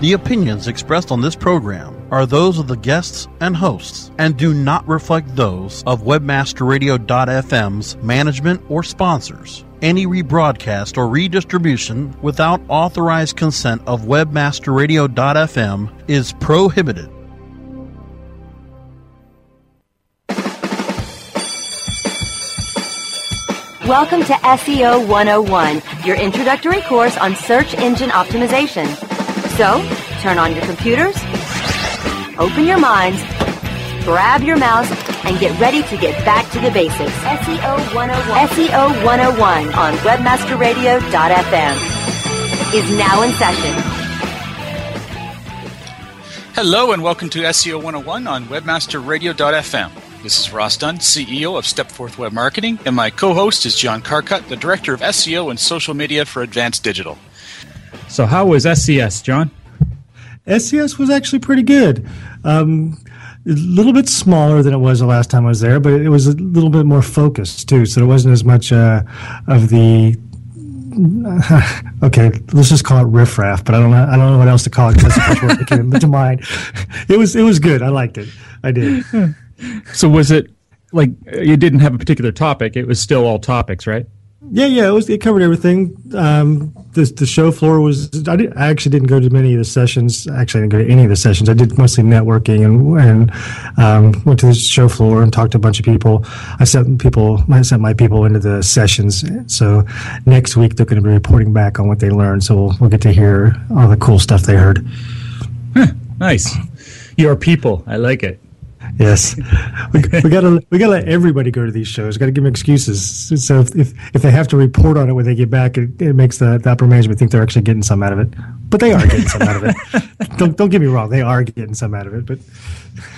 The opinions expressed on this program are those of the guests and hosts and do not reflect those of webmasterradio.fm's management or sponsors. Any rebroadcast or redistribution without authorized consent of webmasterradio.fm is prohibited. Welcome to SEO 101, your introductory course on search engine optimization. So, turn on your computers, open your minds, grab your mouse, and get ready to get back to the basics. SEO 101. SEO 101 on webmasterradio.fm is now in session. Hello and welcome to SEO 101 on webmasterradio.fm. This is Ross Dunn, CEO of Stepforth Web Marketing, and my co host is John Carcutt, the Director of SEO and Social Media for Advanced Digital. So, how was SES, John? SES was actually pretty good. Um, a little bit smaller than it was the last time I was there, but it was a little bit more focused too. So there wasn't as much uh, of the okay, let's just call it riffraff. But I don't know. I don't know what else to call it because what came to mind. It was it was good. I liked it. I did. So was it like you didn't have a particular topic? It was still all topics, right? Yeah, yeah, it was. It covered everything. Um, the the show floor was. I, did, I actually didn't go to many of the sessions. Actually, I didn't go to any of the sessions. I did mostly networking and and um, went to the show floor and talked to a bunch of people. I sent people. I sent my people into the sessions. So next week they're going to be reporting back on what they learned. So we'll, we'll get to hear all the cool stuff they heard. Huh, nice. Your people. I like it. Yes, we, we gotta we gotta let everybody go to these shows. Got to give them excuses. So if, if, if they have to report on it when they get back, it, it makes the, the upper management think they're actually getting some out of it. But they are getting some out of it. Don't don't get me wrong, they are getting some out of it. But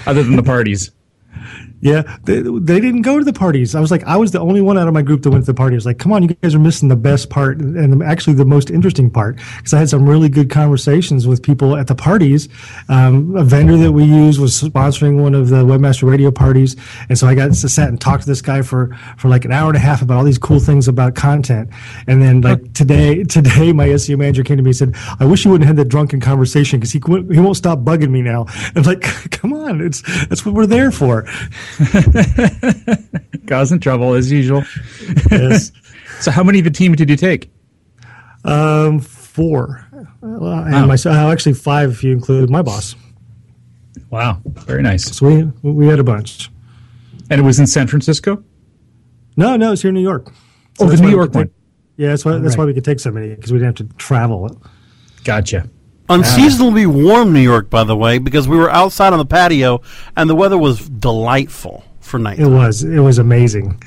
other than the parties. Yeah, they, they didn't go to the parties. I was like, I was the only one out of my group that went to the party. I was like, come on, you guys are missing the best part and actually the most interesting part because I had some really good conversations with people at the parties. Um, a vendor that we use was sponsoring one of the Webmaster Radio parties, and so I got to sit and talk to this guy for for like an hour and a half about all these cool things about content. And then like today, today my SEO manager came to me and said, I wish you wouldn't have had that drunken conversation because he he won't stop bugging me now. I'm like, come on, it's that's what we're there for. Causing trouble as usual. Yes. so, how many of the team did you take? Um, four. Well, and wow. myself, actually five if you include my boss. Wow, very nice. So we we had a bunch. And it was in San Francisco. No, no, it's here in New York. So oh, the New York one. Take, yeah, that's why. that's right. why we could take so many because we didn't have to travel. Gotcha. Unseasonably warm New York, by the way, because we were outside on the patio and the weather was delightful for night. It was. It was amazing.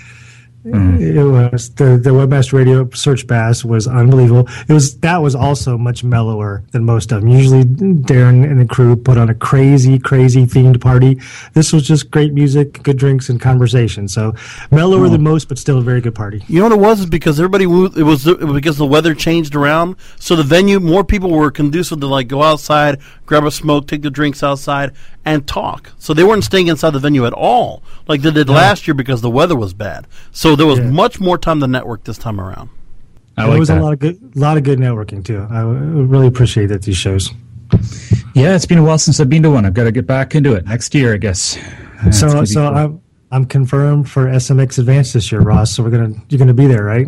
Mm. It was the the webmaster radio search Bash was unbelievable. It was that was also much mellower than most of them. Usually, Daron and the crew put on a crazy, crazy themed party. This was just great music, good drinks, and conversation. So mellower oh. than most, but still a very good party. You know what it was? Is because everybody it was, it was because the weather changed around. So the venue, more people were conducive to like go outside, grab a smoke, take the drinks outside, and talk. So they weren't staying inside the venue at all, like they did last year because the weather was bad. So there was yeah. much more time to network this time around. I like there was that. a lot of good, a lot of good networking too. I really appreciate that these shows. Yeah, it's been a while since I've been to one. I've got to get back into it next year, I guess. so, so cool. I'm I'm confirmed for SMX Advance this year, Ross. So we're gonna you're gonna be there, right?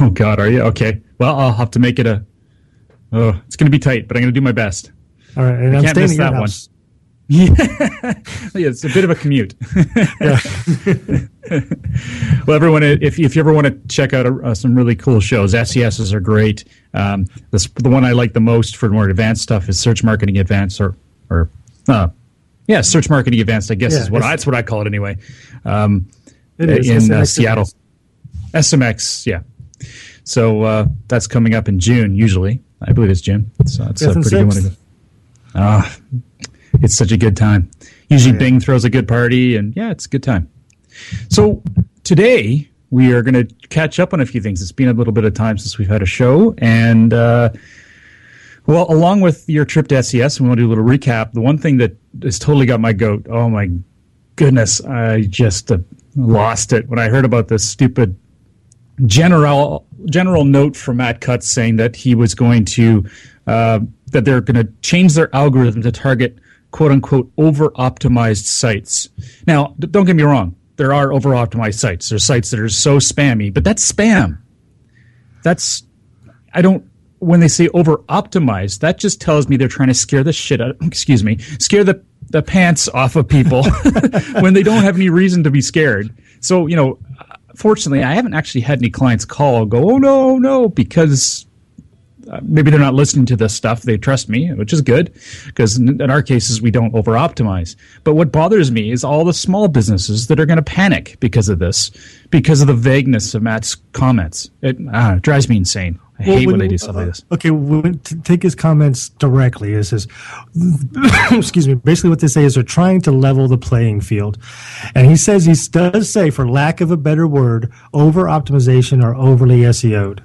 Oh God, are you okay? Well, I'll have to make it a. Oh, it's gonna be tight, but I'm gonna do my best. All right, and I am can't miss that one. Yeah, yeah, it's a bit of a commute. well, everyone, if, if you ever want to check out uh, some really cool shows, SESs are great. Um, this, the one I like the most for more advanced stuff is Search Marketing Advanced, or or uh, yeah, Search Marketing Advanced. I guess yeah, is what I, that's what I call it anyway. Um, it is, in uh, Seattle, SMX. Yeah, so uh, that's coming up in June. Usually, I believe it's June. So it's a pretty good one. Ah, it's such a good time. Usually, yeah. Bing throws a good party, and yeah, it's a good time. So today we are going to catch up on a few things. It's been a little bit of time since we've had a show, and uh, well, along with your trip to SES, we want to do a little recap. The one thing that has totally got my goat. Oh my goodness, I just uh, lost it when I heard about this stupid general general note from Matt Cutts saying that he was going to uh, that they're going to change their algorithm to target quote unquote over optimized sites. Now, don't get me wrong, there are over optimized sites. There's sites that are so spammy, but that's spam. That's, I don't, when they say over optimized, that just tells me they're trying to scare the shit out, excuse me, scare the, the pants off of people when they don't have any reason to be scared. So, you know, fortunately, I haven't actually had any clients call go, oh no, no, because maybe they're not listening to this stuff. They trust me, which is good because in, our cases, we don't over optimize. But what bothers me is all the small businesses that are going to panic because of this, because of the vagueness of Matt's comments. It uh, drives me insane. I well, hate when, when I do stuff uh, like this. Okay, when, to take his comments directly, is says, excuse me. Basically, what they say is they're trying to level the playing field, and he says he does say, for lack of a better word, over optimization or overly SEO'd.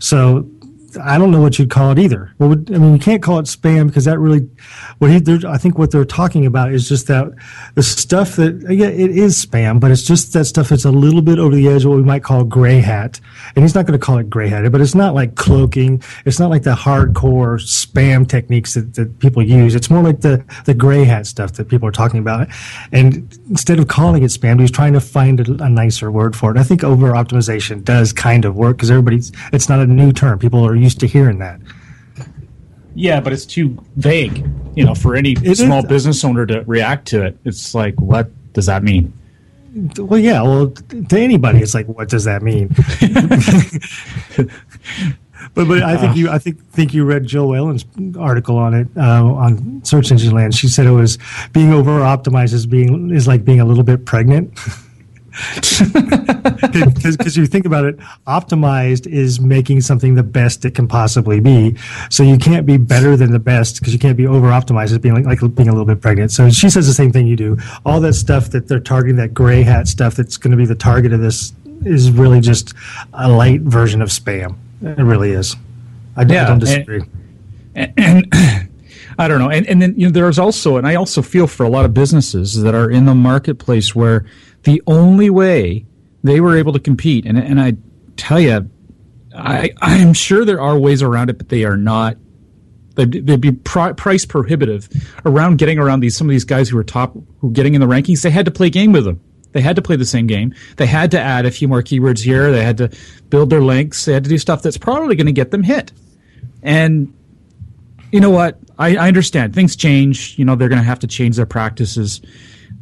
So I don't know what you'd call it either. Well, I mean, you can't call it spam because that really, what he, I think what they're talking about is just that the stuff that, yeah, it is spam, but it's just that stuff that's a little bit over the edge, what we might call gray hat. And he's not going to call it gray hat, but it's not like cloaking. It's not like the hardcore spam techniques that, that people use. It's more like the, the gray hat stuff that people are talking about. And instead of calling it spam, he's trying to find a, a nicer word for it. I think over optimization does kind of work because everybody's, it's not a new term. People are used to hearing that. Yeah, but it's too vague, you know, for any it small is. business owner to react to it. It's like, what does that mean? Well, yeah. Well, to anybody, it's like, what does that mean? but but I think you I think think you read Jill Whalen's article on it uh, on Search Engine Land. She said it was being over optimized is being is like being a little bit pregnant. Because you think about it, optimized is making something the best it can possibly be. So you can't be better than the best because you can't be over optimized as being like, like being a little bit pregnant. So she says the same thing you do. All that stuff that they're targeting, that gray hat stuff that's going to be the target of this, is really just a light version of spam. It really is. I, yeah, I don't disagree. and, and I don't know. And, and then you know, there's also, and I also feel for a lot of businesses that are in the marketplace where the only way they were able to compete, and, and I tell you, I, I'm sure there are ways around it, but they are not. They'd, they'd be pri- price prohibitive around getting around these some of these guys who are top, who getting in the rankings. They had to play game with them. They had to play the same game. They had to add a few more keywords here. They had to build their links. They had to do stuff that's probably going to get them hit. And you know what? I, I understand things change. You know they're going to have to change their practices.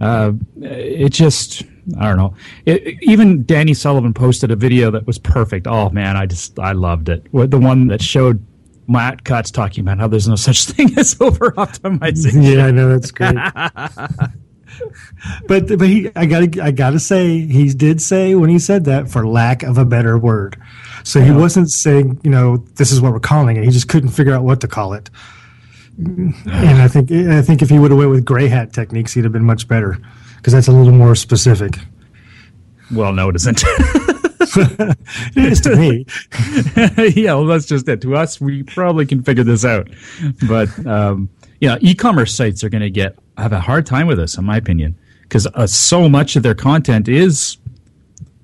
Uh, it just I don't know. It, even Danny Sullivan posted a video that was perfect. Oh man, I just I loved it. The one that showed Matt Cutts talking about how there's no such thing as over optimizing. Yeah, I know that's great. but but he I gotta I gotta say he did say when he said that for lack of a better word. So he wasn't saying you know this is what we're calling it. He just couldn't figure out what to call it. And I think I think if he would have went with gray hat techniques, he'd have been much better because that's a little more specific. Well, no, it isn't. it is to me. yeah, well, that's just it. To us, we probably can figure this out. But um, yeah, e-commerce sites are going to get have a hard time with this, in my opinion, because uh, so much of their content is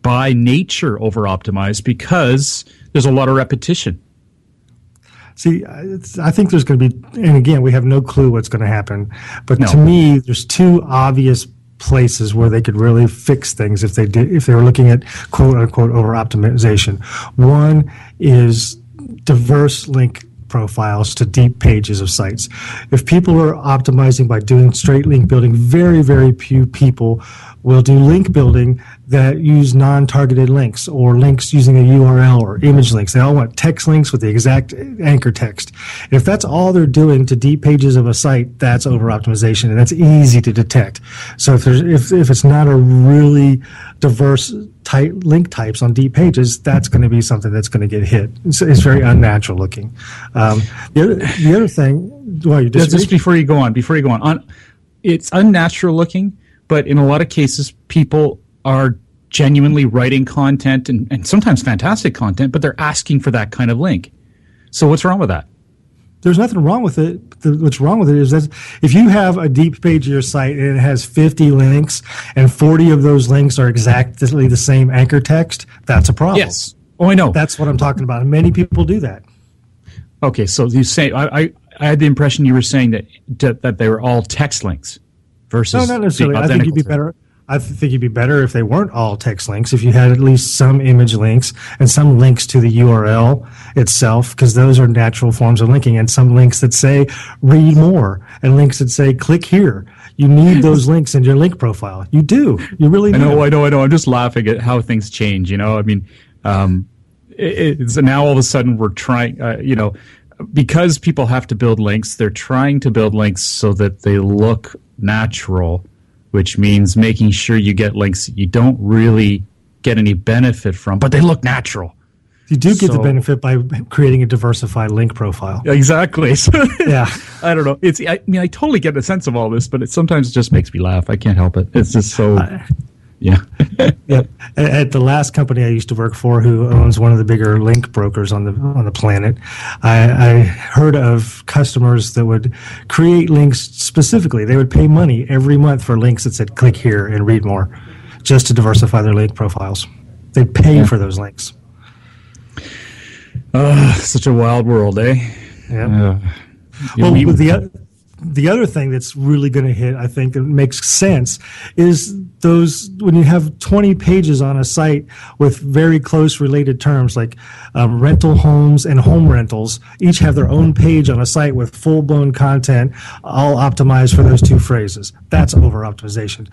by nature over optimized because there's a lot of repetition. See, I think there's going to be, and again, we have no clue what's going to happen. But no. to me, there's two obvious places where they could really fix things if they did, if they were looking at quote unquote over optimization. One is diverse link profiles to deep pages of sites. If people are optimizing by doing straight link building, very, very few people will do link building that use non-targeted links or links using a URL or image links. They all want text links with the exact anchor text. And if that's all they're doing to deep pages of a site, that's over optimization and that's easy to detect. So if there's if, if it's not a really diverse type link types on deep pages, that's going to be something that's going to get hit. It's, it's very unnatural looking. Um, the other the other thing, well, you just, just before you go on, before you go on, on it's unnatural looking, but in a lot of cases, people are genuinely writing content and, and sometimes fantastic content, but they're asking for that kind of link. So what's wrong with that? There's nothing wrong with it. What's wrong with it is that if you have a deep page of your site and it has 50 links and 40 of those links are exactly the same anchor text, that's a problem. Yes. Oh, I know. That's what I'm talking about. And many people do that. Okay, so you say I, I I had the impression you were saying that that, that they were all text links versus no, not necessarily. I think you'd be better. I think you'd be better if they weren't all text links. If you had at least some image links and some links to the URL itself, because those are natural forms of linking, and some links that say "read more" and links that say "click here." You need those links in your link profile. You do. You really I do. know, I know, I know. I'm just laughing at how things change. You know, I mean, um, it, it's now all of a sudden we're trying. Uh, you know, because people have to build links, they're trying to build links so that they look natural, which means making sure you get links that you don't really get any benefit from, but they look natural. You do get the benefit by creating a diversified link profile. Exactly. So, Yeah. I don't know. It's. I mean, I totally get the sense of all this, but it sometimes just makes me laugh. I can't help it. It's just so. Yeah. Yep. At, at the last company I used to work for, who owns one of the bigger link brokers on the on the planet, I, I heard of customers that would create links specifically. They would pay money every month for links that said "click here" and "read more," just to diversify their link profiles. They'd pay for those links. Such a wild world, eh? Yeah. Uh, Well, we- the the other thing that's really going to hit, I think, and makes sense is those when you have 20 pages on a site with very close related terms like um, rental homes and home rentals, each have their own page on a site with full blown content, all optimized for those two phrases. That's over optimization.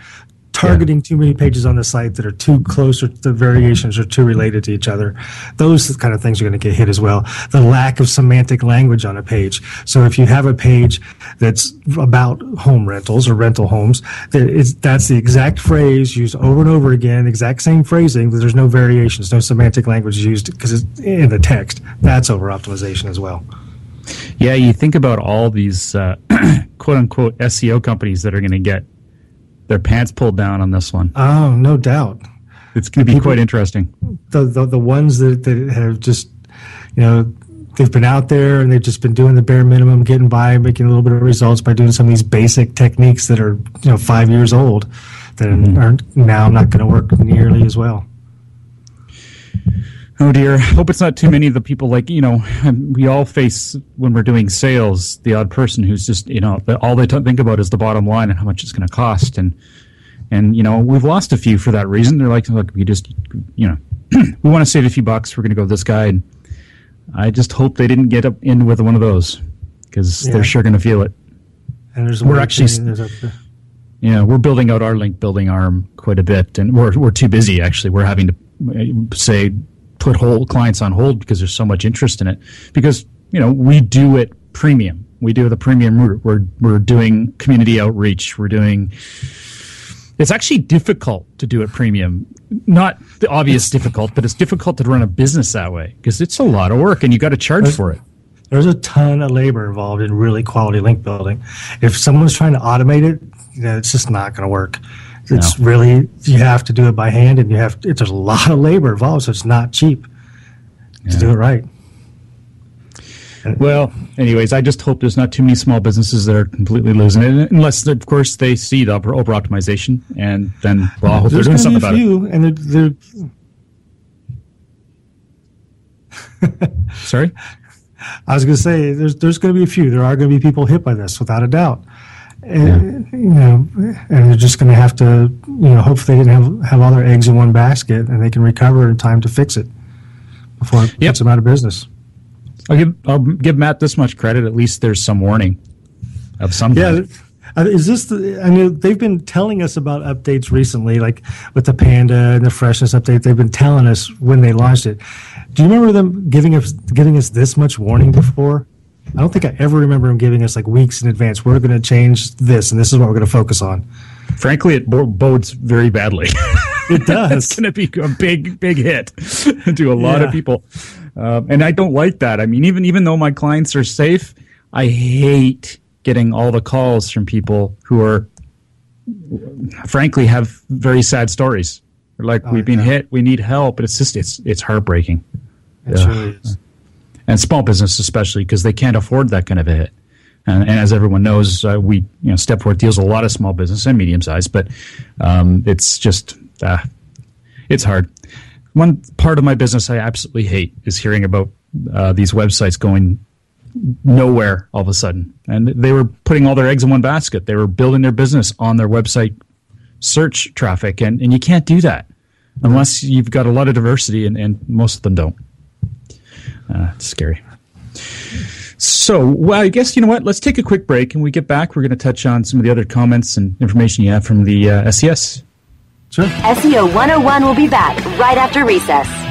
Targeting too many pages on the site that are too close or the variations are too related to each other. Those kind of things are going to get hit as well. The lack of semantic language on a page. So if you have a page that's about home rentals or rental homes, that's the exact phrase used over and over again, exact same phrasing, but there's no variations, no semantic language used because it's in the text. That's over optimization as well. Yeah, you think about all these uh, quote unquote SEO companies that are going to get their pants pulled down on this one. Oh, no doubt. It's going to be quite interesting. the, the the ones that, that have just you know they've been out there and they've just been doing the bare minimum getting by making a little bit of results by doing some of these basic techniques that are you know five years old that mm-hmm. are now not going to work nearly as well Oh dear. Hope it's not too many of the people like, you know, we all face when we're doing sales, the odd person who's just, you know, all they t- think about is the bottom line and how much it's going to cost. And, and, you know, we've lost a few for that reason. They're like, look, we just, you know, we want to save a few bucks. We're going to go with this guy. And I just hope they didn't get up in with one of those because Yeah. they're sure going to feel it. and there's We're actually thing- there's a- Yeah, we're building out our link building arm quite a bit, and we're we're too busy. Actually, we're having to uh, say put whole clients on hold because there's so much interest in it. Because you know we do it premium. We do the premium route. We're we're doing community outreach. We're doing. It's actually difficult to do it premium. Not the obvious difficult, but it's difficult to run a business that way because it's a lot of work, and you got to charge for it. there's a ton of labor involved in really quality link building. If someone's trying to automate it, you know, it's just not going to work. It's No. really you have to do it by hand, and you have it, there's a lot of labor involved, so it's not cheap to do it right. Well, anyways, I just hope there's not too many small businesses that are completely losing it, unless, of course, they see the over optimization, and then well, I hope they're There's doing going to something be a it. few, and they're, they're Sorry. I was going to say there's there's going to be a few. There are going to be people hit by this without a doubt. And, you know, and they're just going to have to, you know, hopefully they didn't have have all their eggs in one basket, and they can recover in time to fix it before it Yep. puts them out of business. I'll give I'll give Matt this much credit. At least there's some warning of some Yeah. kind. uh, Is this the? I know they've been telling us about updates recently, like with the Panda and the freshness update. They've been telling us when they launched it. Do you remember them giving us giving us this much warning before? I don't think I ever remember him giving us like weeks in advance. We're going to change this, and this is what we're going to focus on. Frankly, it bodes very badly. It does. it's going to be a big, big hit to a lot Yeah. of people, um, and I don't like that. I mean, even even though my clients are safe, I hate getting all the calls from people who are, frankly, have very sad stories. They're like, "We've been Oh, yeah. hit. We need help," but it's just it's it's heartbreaking. It Yeah. really is. And small business especially because they can't afford that kind of a hit. And, and as everyone knows, uh, we you know Stepforth deals a lot of small business and medium size, but um, it's just uh, it's hard. One part of my business I absolutely hate is hearing about uh, these websites going nowhere all of a sudden. And they were putting all their eggs in one basket. They were building their business on their website search traffic, and, and you can't do that unless you've got a lot of diversity, and, and most of them don't. Uh, it's scary. So, well, I guess you know what? Let's take a quick break, and we get back. We're going to touch on some of the other comments and information you have from the uh, SES. Sure. SEO 101 will be back right after recess.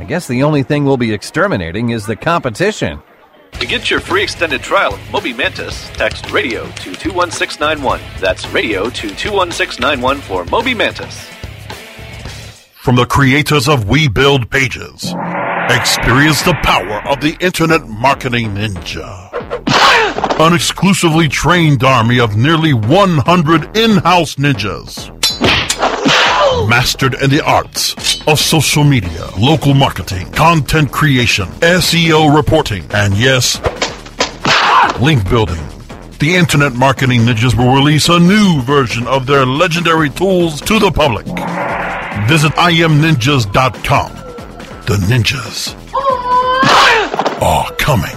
I guess the only thing we'll be exterminating is the competition. To get your free extended trial of Moby Mantis, text radio to 21691. That's radio to 21691 for Moby Mantis. From the creators of We Build Pages, experience the power of the Internet Marketing Ninja. An exclusively trained army of nearly 100 in-house ninjas. Mastered in the arts of social media, local marketing, content creation, SEO reporting, and yes, link building. The Internet Marketing Ninjas will release a new version of their legendary tools to the public. Visit imninjas.com. The ninjas are coming.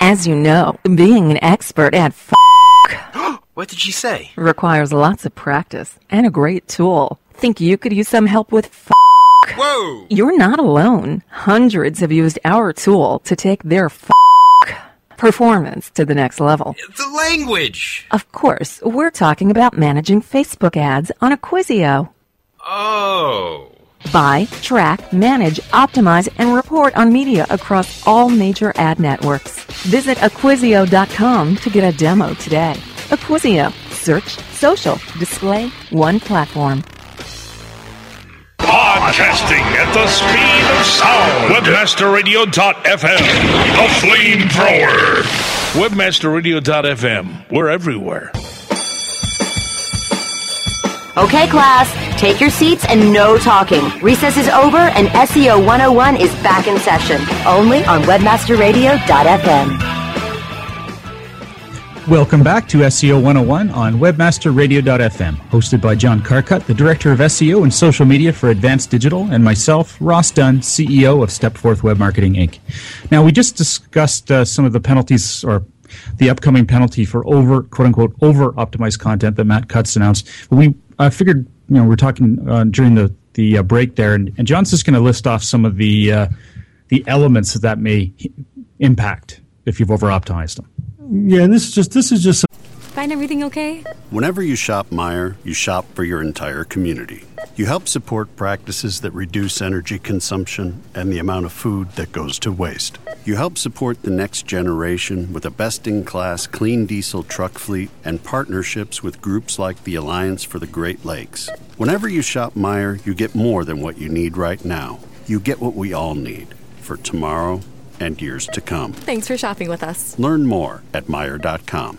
As you know, being an expert at What did she say? requires lots of practice and a great tool. Think you could use some help with f- Whoa! You're not alone. Hundreds have used our tool to take their f- performance to the next level. The language! Of course, we're talking about managing Facebook ads on Acquisio. Oh. Buy, track, manage, optimize, and report on media across all major ad networks. Visit Acquisio.com to get a demo today. Acquisio. Search, social, display, one platform. Podcasting at the speed of sound. Webmasterradio.fm, the flamethrower. Webmasterradio.fm, we're everywhere. Okay, class, take your seats and no talking. Recess is over and SEO 101 is back in session. Only on webmasterradio.fm. Welcome back to SEO 101 on webmasterradio.fm, hosted by John Carcutt, the Director of SEO and Social Media for Advanced Digital, and myself, Ross Dunn, CEO of Stepforth Web Marketing Inc. Now, we just discussed uh, some of the penalties or the upcoming penalty for over, quote unquote, over optimized content that Matt Cutts announced. We I figured, you know, we're talking uh, during the, the uh, break there, and, and John's just going to list off some of the, uh, the elements that, that may impact if you've over optimized them. Yeah, and this is just this is just Find everything okay? Whenever you shop Meijer, you shop for your entire community. You help support practices that reduce energy consumption and the amount of food that goes to waste. You help support the next generation with a best in class clean diesel truck fleet and partnerships with groups like the Alliance for the Great Lakes. Whenever you shop Meijer, you get more than what you need right now. You get what we all need for tomorrow and years to come. Thanks for shopping with us. Learn more at Meijer.com.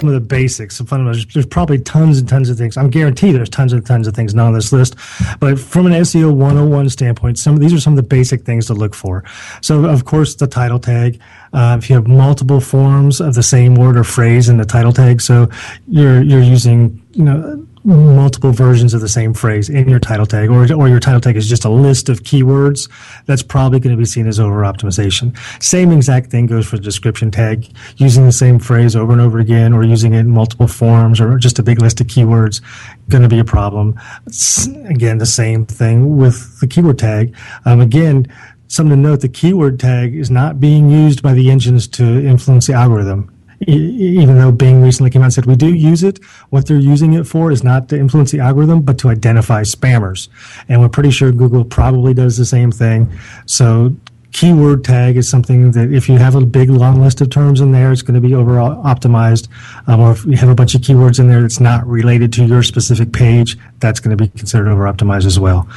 some of the basics, some fundamentals. There's probably tons and tons of things. I'm guaranteed there's tons and tons of things not on this list. But from an SEO 101 standpoint, some of these are some of the basic things to look for. So, of course, the title tag. Uh, if you have multiple forms of the same word or phrase in the title tag, so you're you're using you know multiple versions of the same phrase in your title tag, or, or your title tag is just a list of keywords, that's probably going to be seen as over optimization. Same exact thing goes for the description tag, using the same phrase over and over again, or using it in multiple forms, or just a big list of keywords, going to be a problem. It's, again, the same thing with the keyword tag. Um, again, something to note the keyword tag is not being used by the engines to influence the algorithm even though Bing recently came out and said we do use it, what they're using it for is not to influence the algorithm, but to identify spammers. And we're pretty sure Google probably does the same thing. So keyword tag is something that if you have a big long list of terms in there, it's going to be overall optimized. Um, or if you have a bunch of keywords in there that's not related to your specific page, that's going to be considered over optimized as well.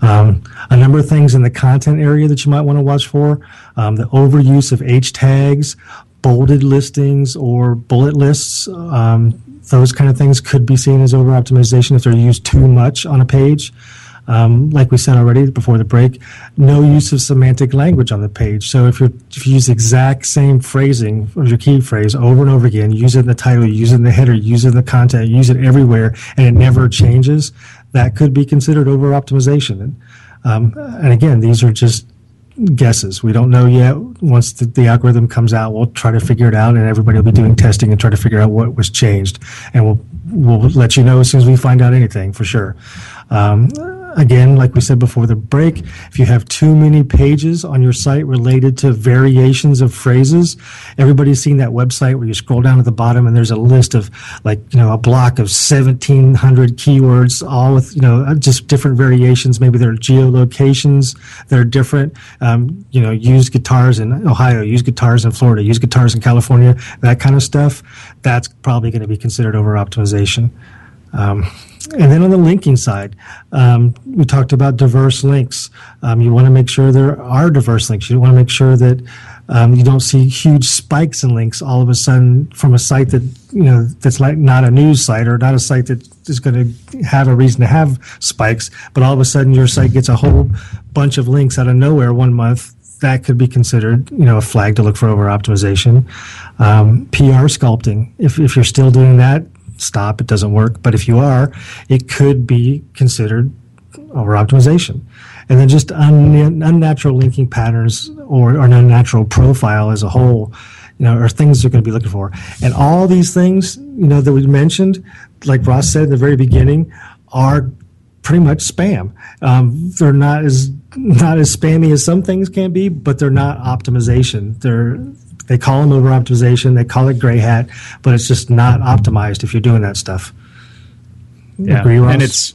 Um, a number of things in the content area that you might want to watch for um, the overuse of H tags, bolded listings, or bullet lists. Um, those kind of things could be seen as over optimization if they're used too much on a page. Um, like we said already before the break, no use of semantic language on the page. So if, you if you use exact same phrasing of your key phrase over and over again, use it in the title, use it in the header, use it in the content, use it everywhere, and it never changes, that could be considered over optimization. Um, and again, these are just guesses. We don't know yet. Once the, the, algorithm comes out, we'll try to figure it out, and everybody will be doing testing and try to figure out what was changed. And we'll we'll let you know as soon as we find out anything for sure. Um, again, like we said before the break, if you have too many pages on your site related to variations of phrases, everybody's seen that website where you scroll down at the bottom and there's a list of like, you know, a block of 1700 keywords, all with, you know, just different variations. Maybe there are geolocations that are different. Um, you know, used guitars in Ohio, used guitars in Florida, used guitars in California, that kind of stuff. That's probably going to be considered over optimization. Um, and then on the linking side, um, we talked about diverse links. Um, you want to make sure there are diverse links. You want to make sure that um, you don't see huge spikes in links all of a sudden from a site that you know that's like not a news site or not a site that is going to have a reason to have spikes, but all of a sudden your site gets a whole bunch of links out of nowhere one month. That could be considered, you know, a flag to look for over optimization. Um, PR sculpting. If if you're still doing that, stop, it doesn't work. But if you are, it could be considered over optimization. And then just un- unnatural linking patterns or, or an unnatural profile as a whole, you know, are things you're going to be looking for. And all these things, you know, that we mentioned, like Ross said in the very beginning, are pretty much spam. Um, they're not as not as spammy as some things can be, but they're not optimization. They're they call them over optimization. They call it gray hat, but it's just not optimized if you're doing that stuff. Yeah, Agree, Ross? and it's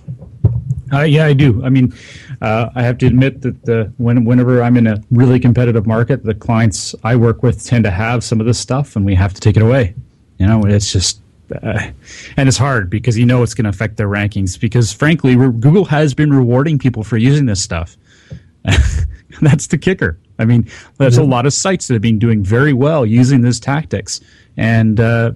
uh, yeah, I do. I mean, uh, I have to admit that the, when, whenever I'm in a really competitive market, the clients I work with tend to have some of this stuff, and we have to take it away. You know, it's just uh, and it's hard because you know it's going to affect their rankings. Because frankly, re- Google has been rewarding people for using this stuff. That's the kicker. I mean, there's a lot of sites that have been doing very well using these tactics, and uh,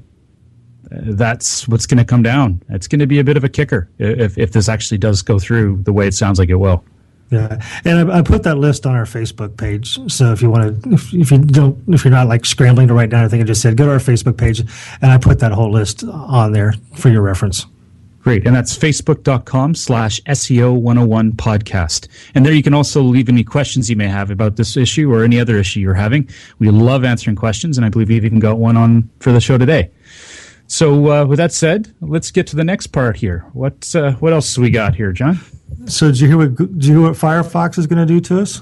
that's what's going to come down. It's going to be a bit of a kicker if, if this actually does go through the way it sounds like it will. Yeah, and I, I, put that list on our Facebook page. So if you want to, if, if, you don't, if you're not like scrambling to write down everything I just said, go to our Facebook page, and I put that whole list on there for your reference. Great. And that's facebook.com slash SEO 101 podcast. And there you can also leave any questions you may have about this issue or any other issue you're having. We love answering questions, and I believe we've even got one on for the show today. So, uh, with that said, let's get to the next part here. What uh, what else we got here, John? So, did you hear what did you hear what Firefox is going to do to us?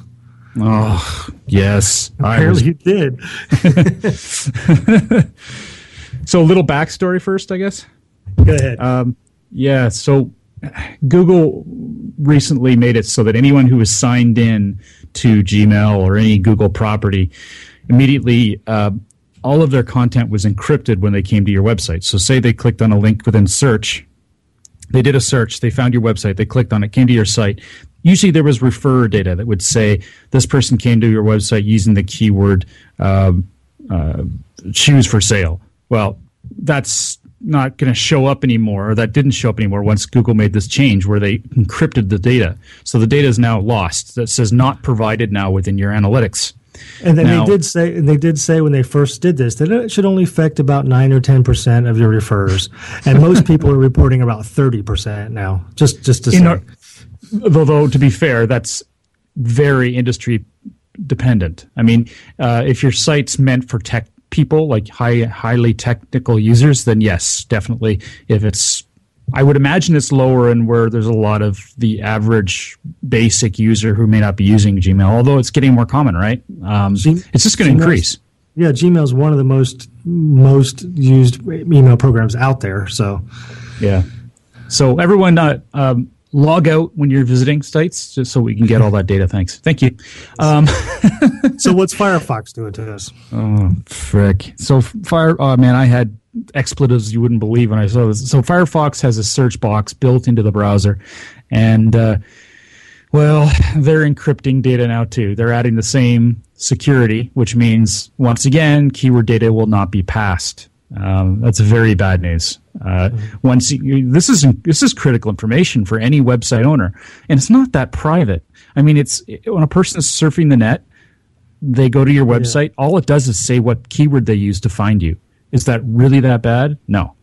Oh, yes. Apparently, you did. so, a little backstory first, I guess. Go ahead. Um, yeah, so Google recently made it so that anyone who was signed in to Gmail or any Google property immediately uh, all of their content was encrypted when they came to your website. So, say they clicked on a link within search, they did a search, they found your website, they clicked on it, came to your site. Usually, there was referrer data that would say this person came to your website using the keyword uh, uh, shoes for sale. Well, that's not going to show up anymore, or that didn't show up anymore once Google made this change where they encrypted the data. So the data is now lost. That says not provided now within your analytics. And then now, they did say, and they did say when they first did this that it should only affect about nine or ten percent of your referrers, and most people are reporting about thirty percent now. Just, just to say. Our, although to be fair, that's very industry dependent. I mean, uh, if your site's meant for tech people, like high, highly technical users, then yes, definitely. If it's, I would imagine it's lower and where there's a lot of the average basic user who may not be using Gmail, although it's getting more common, right? Um, G- it's just going to increase. Yeah, Gmail is one of the most most used email programs out there. So, yeah. So everyone, uh, um, log out when you're visiting sites just so we can get all that data. Thanks. Thank you. Um, so what's Firefox doing to us? Oh, frick. So fire, oh man, I had expletives you wouldn't believe when I saw this. So Firefox has a search box built into the browser. And, uh, Well, they're encrypting data now too. They're adding the same security, which means once again, keyword data will not be passed. Um, that's very bad news. Uh, once you, this is this is critical information for any website owner, and it's not that private. I mean, it's when a person is surfing the net, they go to your website. All it does is say what keyword they use to find you. Is that really that bad? No.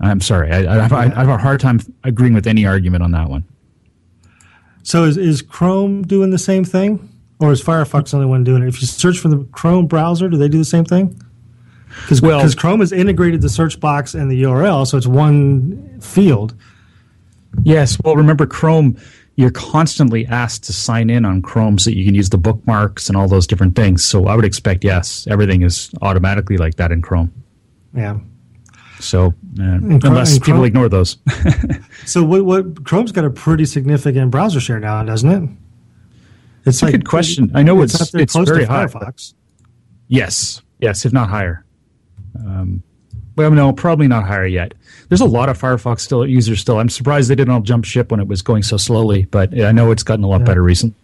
I'm sorry. I, I, I, I have a hard time agreeing with any argument on that one. So is, is Chrome doing the same thing? Or is Firefox the only one doing it? If you search for the Chrome browser, do they do the same thing? Because Well- Chrome has integrated the search box and the URL, so it's one field. Yes. Well, remember Chrome, you're constantly asked to sign in on Chrome so that you can use the bookmarks and all those different things. So I would expect, yes, everything is automatically like that in Chrome. Yeah. So uh, unless and people Chrome- ignore those. So what, what Chrome's got a pretty significant browser share now, doesn't it? It's a good question. I know it's it's close very to high. Firefox. Yes, yes, if not higher. Um, well, no, probably not higher yet. There's a lot of Firefox still users still. I'm surprised they didn't all jump ship when it was going so slowly, but I know it's gotten a lot better recently.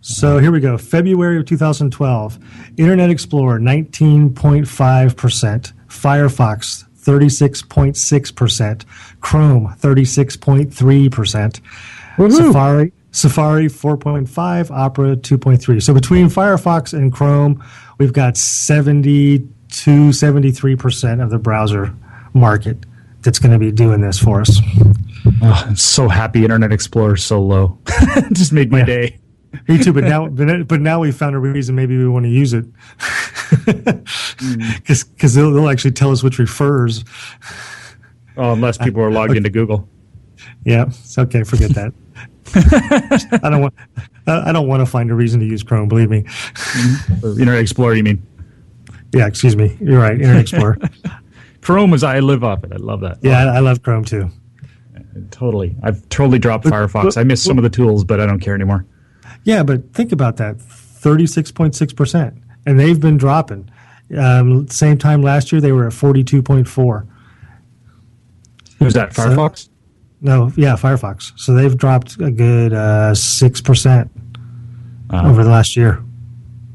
So here we go. February of 2012, Internet Explorer 19.5%, Firefox 36.6%, Chrome 36.3%, Safari Safari 4.5, Opera 2.3. So between Firefox and Chrome, we've got 72 73% of the browser market that's going to be doing this for us. Oh, I'm so happy Internet Explorer is so low. Just made my day. Me too, but now, but, now we found a reason maybe we want to use it mm. because they'll, they'll actually tell us which refers. Oh, unless people are logged into Google. Yeah, it's okay. Forget that. I don't want. I don't want to find a reason to use Chrome. Believe me. Mm-hmm. Or Internet Explorer, you mean? Yeah, excuse me. You're right. Internet Explorer. Chrome is I live off it. I love that. Yeah, I, I love Chrome too. Totally. I've totally dropped But- Firefox. but- I miss some of the tools, but I don't care anymore. Yeah, but think about that. Thirty-six point six percent, and they've been dropping. Um, same time last year, they were at forty-two point four. Who's that? So- Firefox? No, yeah, Firefox. So they've dropped a good uh, six percent Uh, over the last year.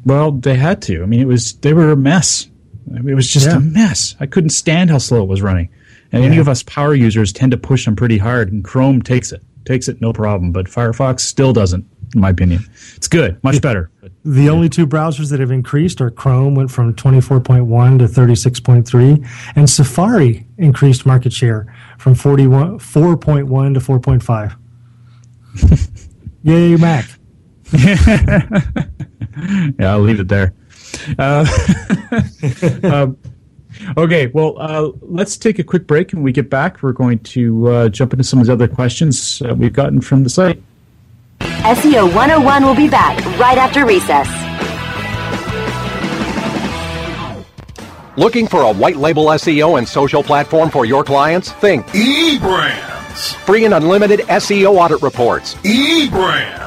Well, they had to. I mean, it was they were a mess. It was just Yeah. a mess. I couldn't stand how slow it was running. And any of us power users tend to push them pretty hard, and Chrome takes it, takes it no problem. But Firefox still doesn't, in my opinion. It's good, much better. But The only two browsers that have increased are Chrome went from 24.1 to 36.3, and Safari increased market share from 41, 4.1 to 4.5. Yay, Mac. yeah, I'll leave it there. Uh, um, okay, well, uh, let's take a quick break. and When we get back, we're going to uh, jump into some of the other questions uh, we've gotten from the site. SEO 101 will be back right after recess. Looking for a white label SEO and social platform for your clients? Think eBrandz. free and unlimited SEO audit reports, eBrandz.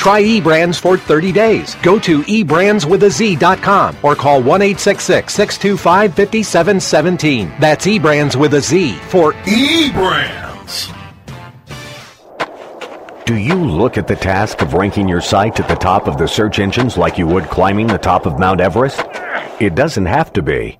Try eBrandz for 30 days. Go to eBrandsWithAZ.com or call 1 625 5717. That's eBrandz with a Z for eBrandz. Do you look at the task of ranking your site at the top of the search engines like you would climbing the top of Mount Everest? It doesn't have to be.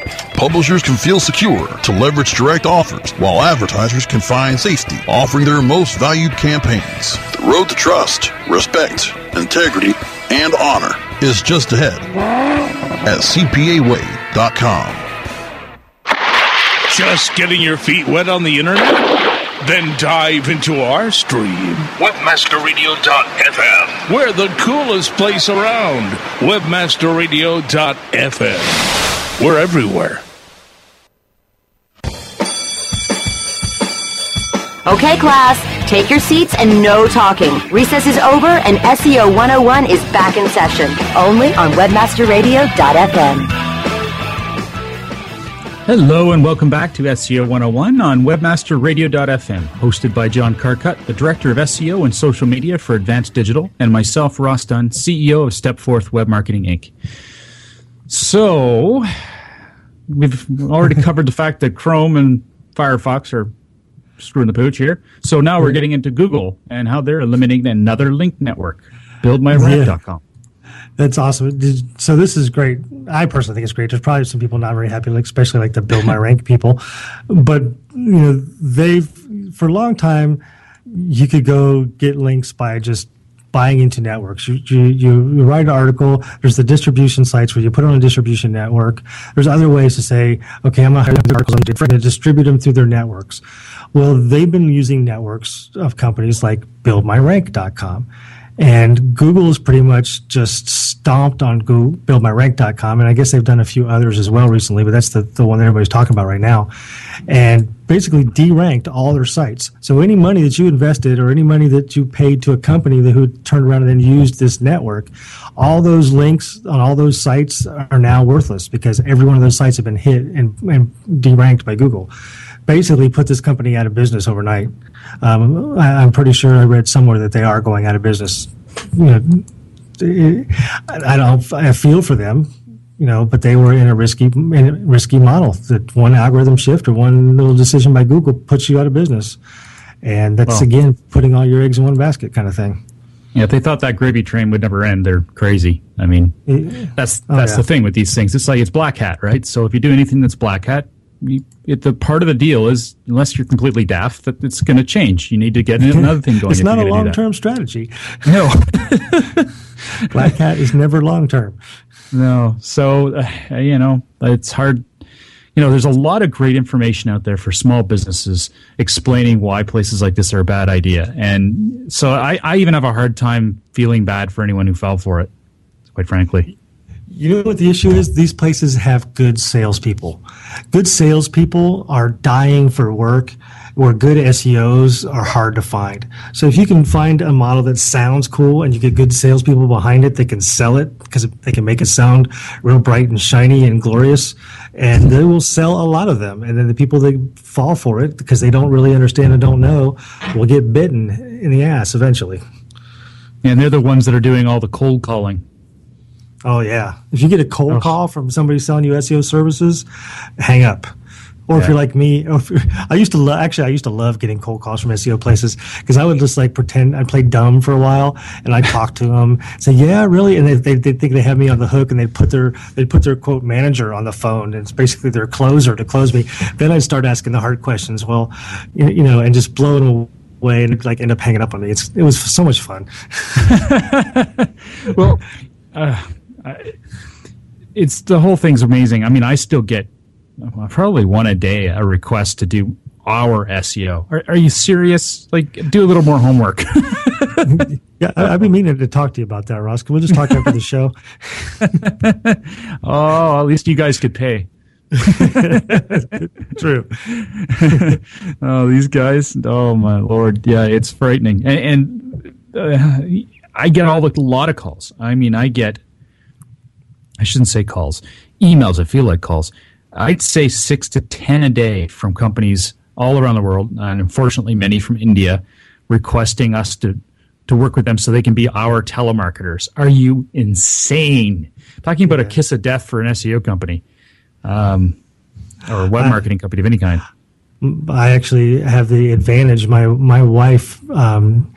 Publishers can feel secure to leverage direct offers, while advertisers can find safety offering their most valued campaigns. The road to trust, respect, integrity, and honor is just ahead at CPAWay.com. Just getting your feet wet on the internet? Then dive into our stream. Webmasterradio.fm. We're the coolest place around. Webmasterradio.fm. We're everywhere. Okay, class, take your seats and no talking. Recess is over and SEO 101 is back in session. Only on webmasterradio.fm. Hello and welcome back to SEO 101 on webmasterradio.fm, hosted by John Carcutt, the Director of SEO and Social Media for Advanced Digital, and myself, Ross Dunn, CEO of Stepforth Web Marketing Inc. So, we've already covered the fact that Chrome and Firefox are screwing the pooch here. So now we're getting into Google and how they're eliminating another link network, buildmyrank.com. That's awesome. So this is great. I personally think it's great. There's probably some people not very happy, like especially like the build my rank people. But you know, they've for a long time you could go get links by just buying into networks. You, you, you write an article. There's the distribution sites where you put it on a distribution network. There's other ways to say, okay, I'm going to articles. I'm going to distribute them through their networks. Well, they've been using networks of companies like BuildMyRank.com. And Google has pretty much just stomped on BuildMyRank.com, and I guess they've done a few others as well recently, but that's the, the one that everybody's talking about right now. And basically deranked all their sites. So any money that you invested or any money that you paid to a company that who turned around and then used this network, all those links on all those sites are now worthless because every one of those sites have been hit and, and deranked by Google. Basically, put this company out of business overnight. Um, I, I'm pretty sure I read somewhere that they are going out of business. You know, it- I I don't. I feel for them, you know, but they were in a risky, in a risky model. That one algorithm shift or one little decision by Google puts you out of business, and that's Well- again putting all your eggs in one basket, kind of thing. Yeah, if they thought that gravy train would never end, they're crazy. I mean, Yeah. that's Oh, that's yeah. the thing with these things. It's like it's black hat, right? So if you do anything that's black hat, it, the part of the deal is unless you're completely daft, that it's going to change. You need to get another thing going. it's not a you're gonna do long term strategy. No. Black hat is never long term. No. So, uh, you know, it's hard. You know, there's a lot of great information out there for small businesses explaining why places like this are a bad idea. And so I, I even have a hard time feeling bad for anyone who fell for it, quite frankly. You know what the issue is? These places have good salespeople. Good salespeople are dying for work, where good SEOs are hard to find. So if you can find a model that sounds cool and you get good salespeople behind it, they can sell it because they can make it sound real bright and shiny and glorious, and they will sell a lot of them. And then the people that fall for it because they don't really understand and don't know will get bitten in the ass eventually. And they're the ones that are doing all the cold calling. Oh yeah. If you get a cold call from somebody selling you SEO services, hang up. Or if you're like me, you're- I used to lo- actually I used to love getting cold calls from SEO places because I would just like pretend I played dumb for a while and I'd talk to them, say yeah really, and they they they think they have me on the hook and they'd put their they'd put their quote manager on the phone and it's basically their closer to close me. Then I'd start asking the hard questions. Well, you you know, and just blow them away and like end up hanging up on me. It's it was so much fun. well, uh, it's the whole thing's amazing. I mean, I still get probably one a day a request to do our SEO. Are, are you serious? Like, do a little more homework. Yeah, I, I've been meaning to talk to you about that, Ross. Can we just talk after the show? oh, at least you guys could pay. True. oh, these guys. Oh my lord. Yeah, it's frightening. And, and uh, I get all the a lot of calls. I mean, I get. I shouldn't say calls. Emails. I feel like calls. I'd say six to ten a day from companies all around the world, and unfortunately, many from India, requesting us to to work with them so they can be our telemarketers. Are you insane? Talking about a kiss of death for an SEO company. Um, or a web marketing company of any kind. I actually have the advantage. My my wife, um,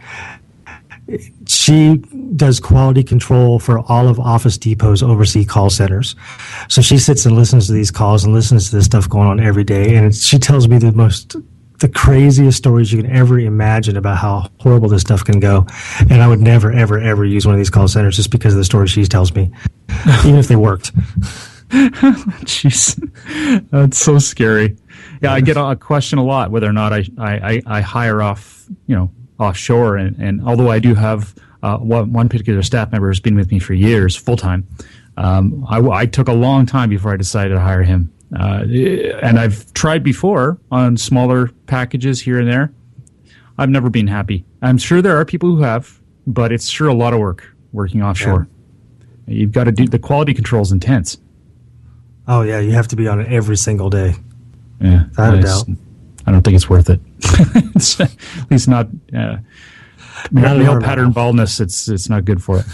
she does quality control for all of Office Depot's overseas call centers. So she sits and listens to these calls and listens to this stuff going on every day, and she tells me the most the craziest stories you can ever imagine about how horrible this stuff can go. And I would never, ever, ever use one of these call centers just because of the stories she tells me, even if they worked. Jeez, that's so scary. Yeah, I get a question a lot whether or not I, I, I hire off, you know, offshore. And, and although I do have uh, one, one particular staff member who's been with me for years, full time, um, I, I took a long time before I decided to hire him. Uh, and I've tried before on smaller packages here and there. I've never been happy. I'm sure there are people who have, but it's sure a lot of work working offshore. Yeah. You've got to do the quality control is intense. Oh yeah, you have to be on it every single day. Yeah, without a doubt. I don't think it's worth it. it's, at least not. Uh, Not male hard pattern baldness. It's it's not good for it.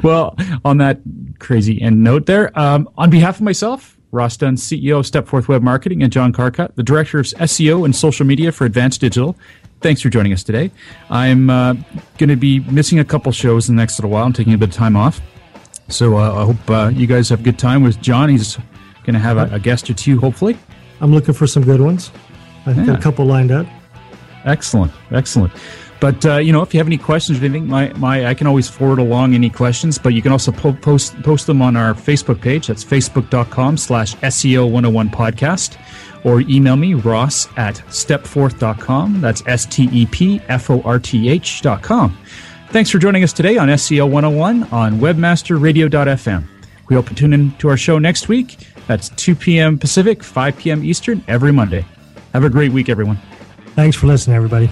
well, on that crazy end note, there. Um, on behalf of myself, Ross Dunn, CEO of Stepforth Web Marketing, and John Carcutt, the Director of SEO and Social Media for Advanced Digital. Thanks for joining us today. I'm uh, going to be missing a couple shows in the next little while. I'm taking a bit of time off. So uh, I hope uh, you guys have a good time with John. He's going to have a, a, guest or two, hopefully. I'm looking for some good ones. I've yeah. got a couple lined up. Excellent, excellent. But uh, you know, if you have any questions or anything, my, my I can always forward along any questions. But you can also po- post post them on our Facebook page. That's facebook.com/slash SEO 101 podcast, or email me Ross at stepforth.com. That's S T E P F O R T H dot com. Thanks for joining us today on SEO 101 on WebmasterRadio.fm. We hope you tune in to our show next week. That's 2 p.m. Pacific, 5 p.m. Eastern every Monday. Have a great week, everyone. Thanks for listening, everybody.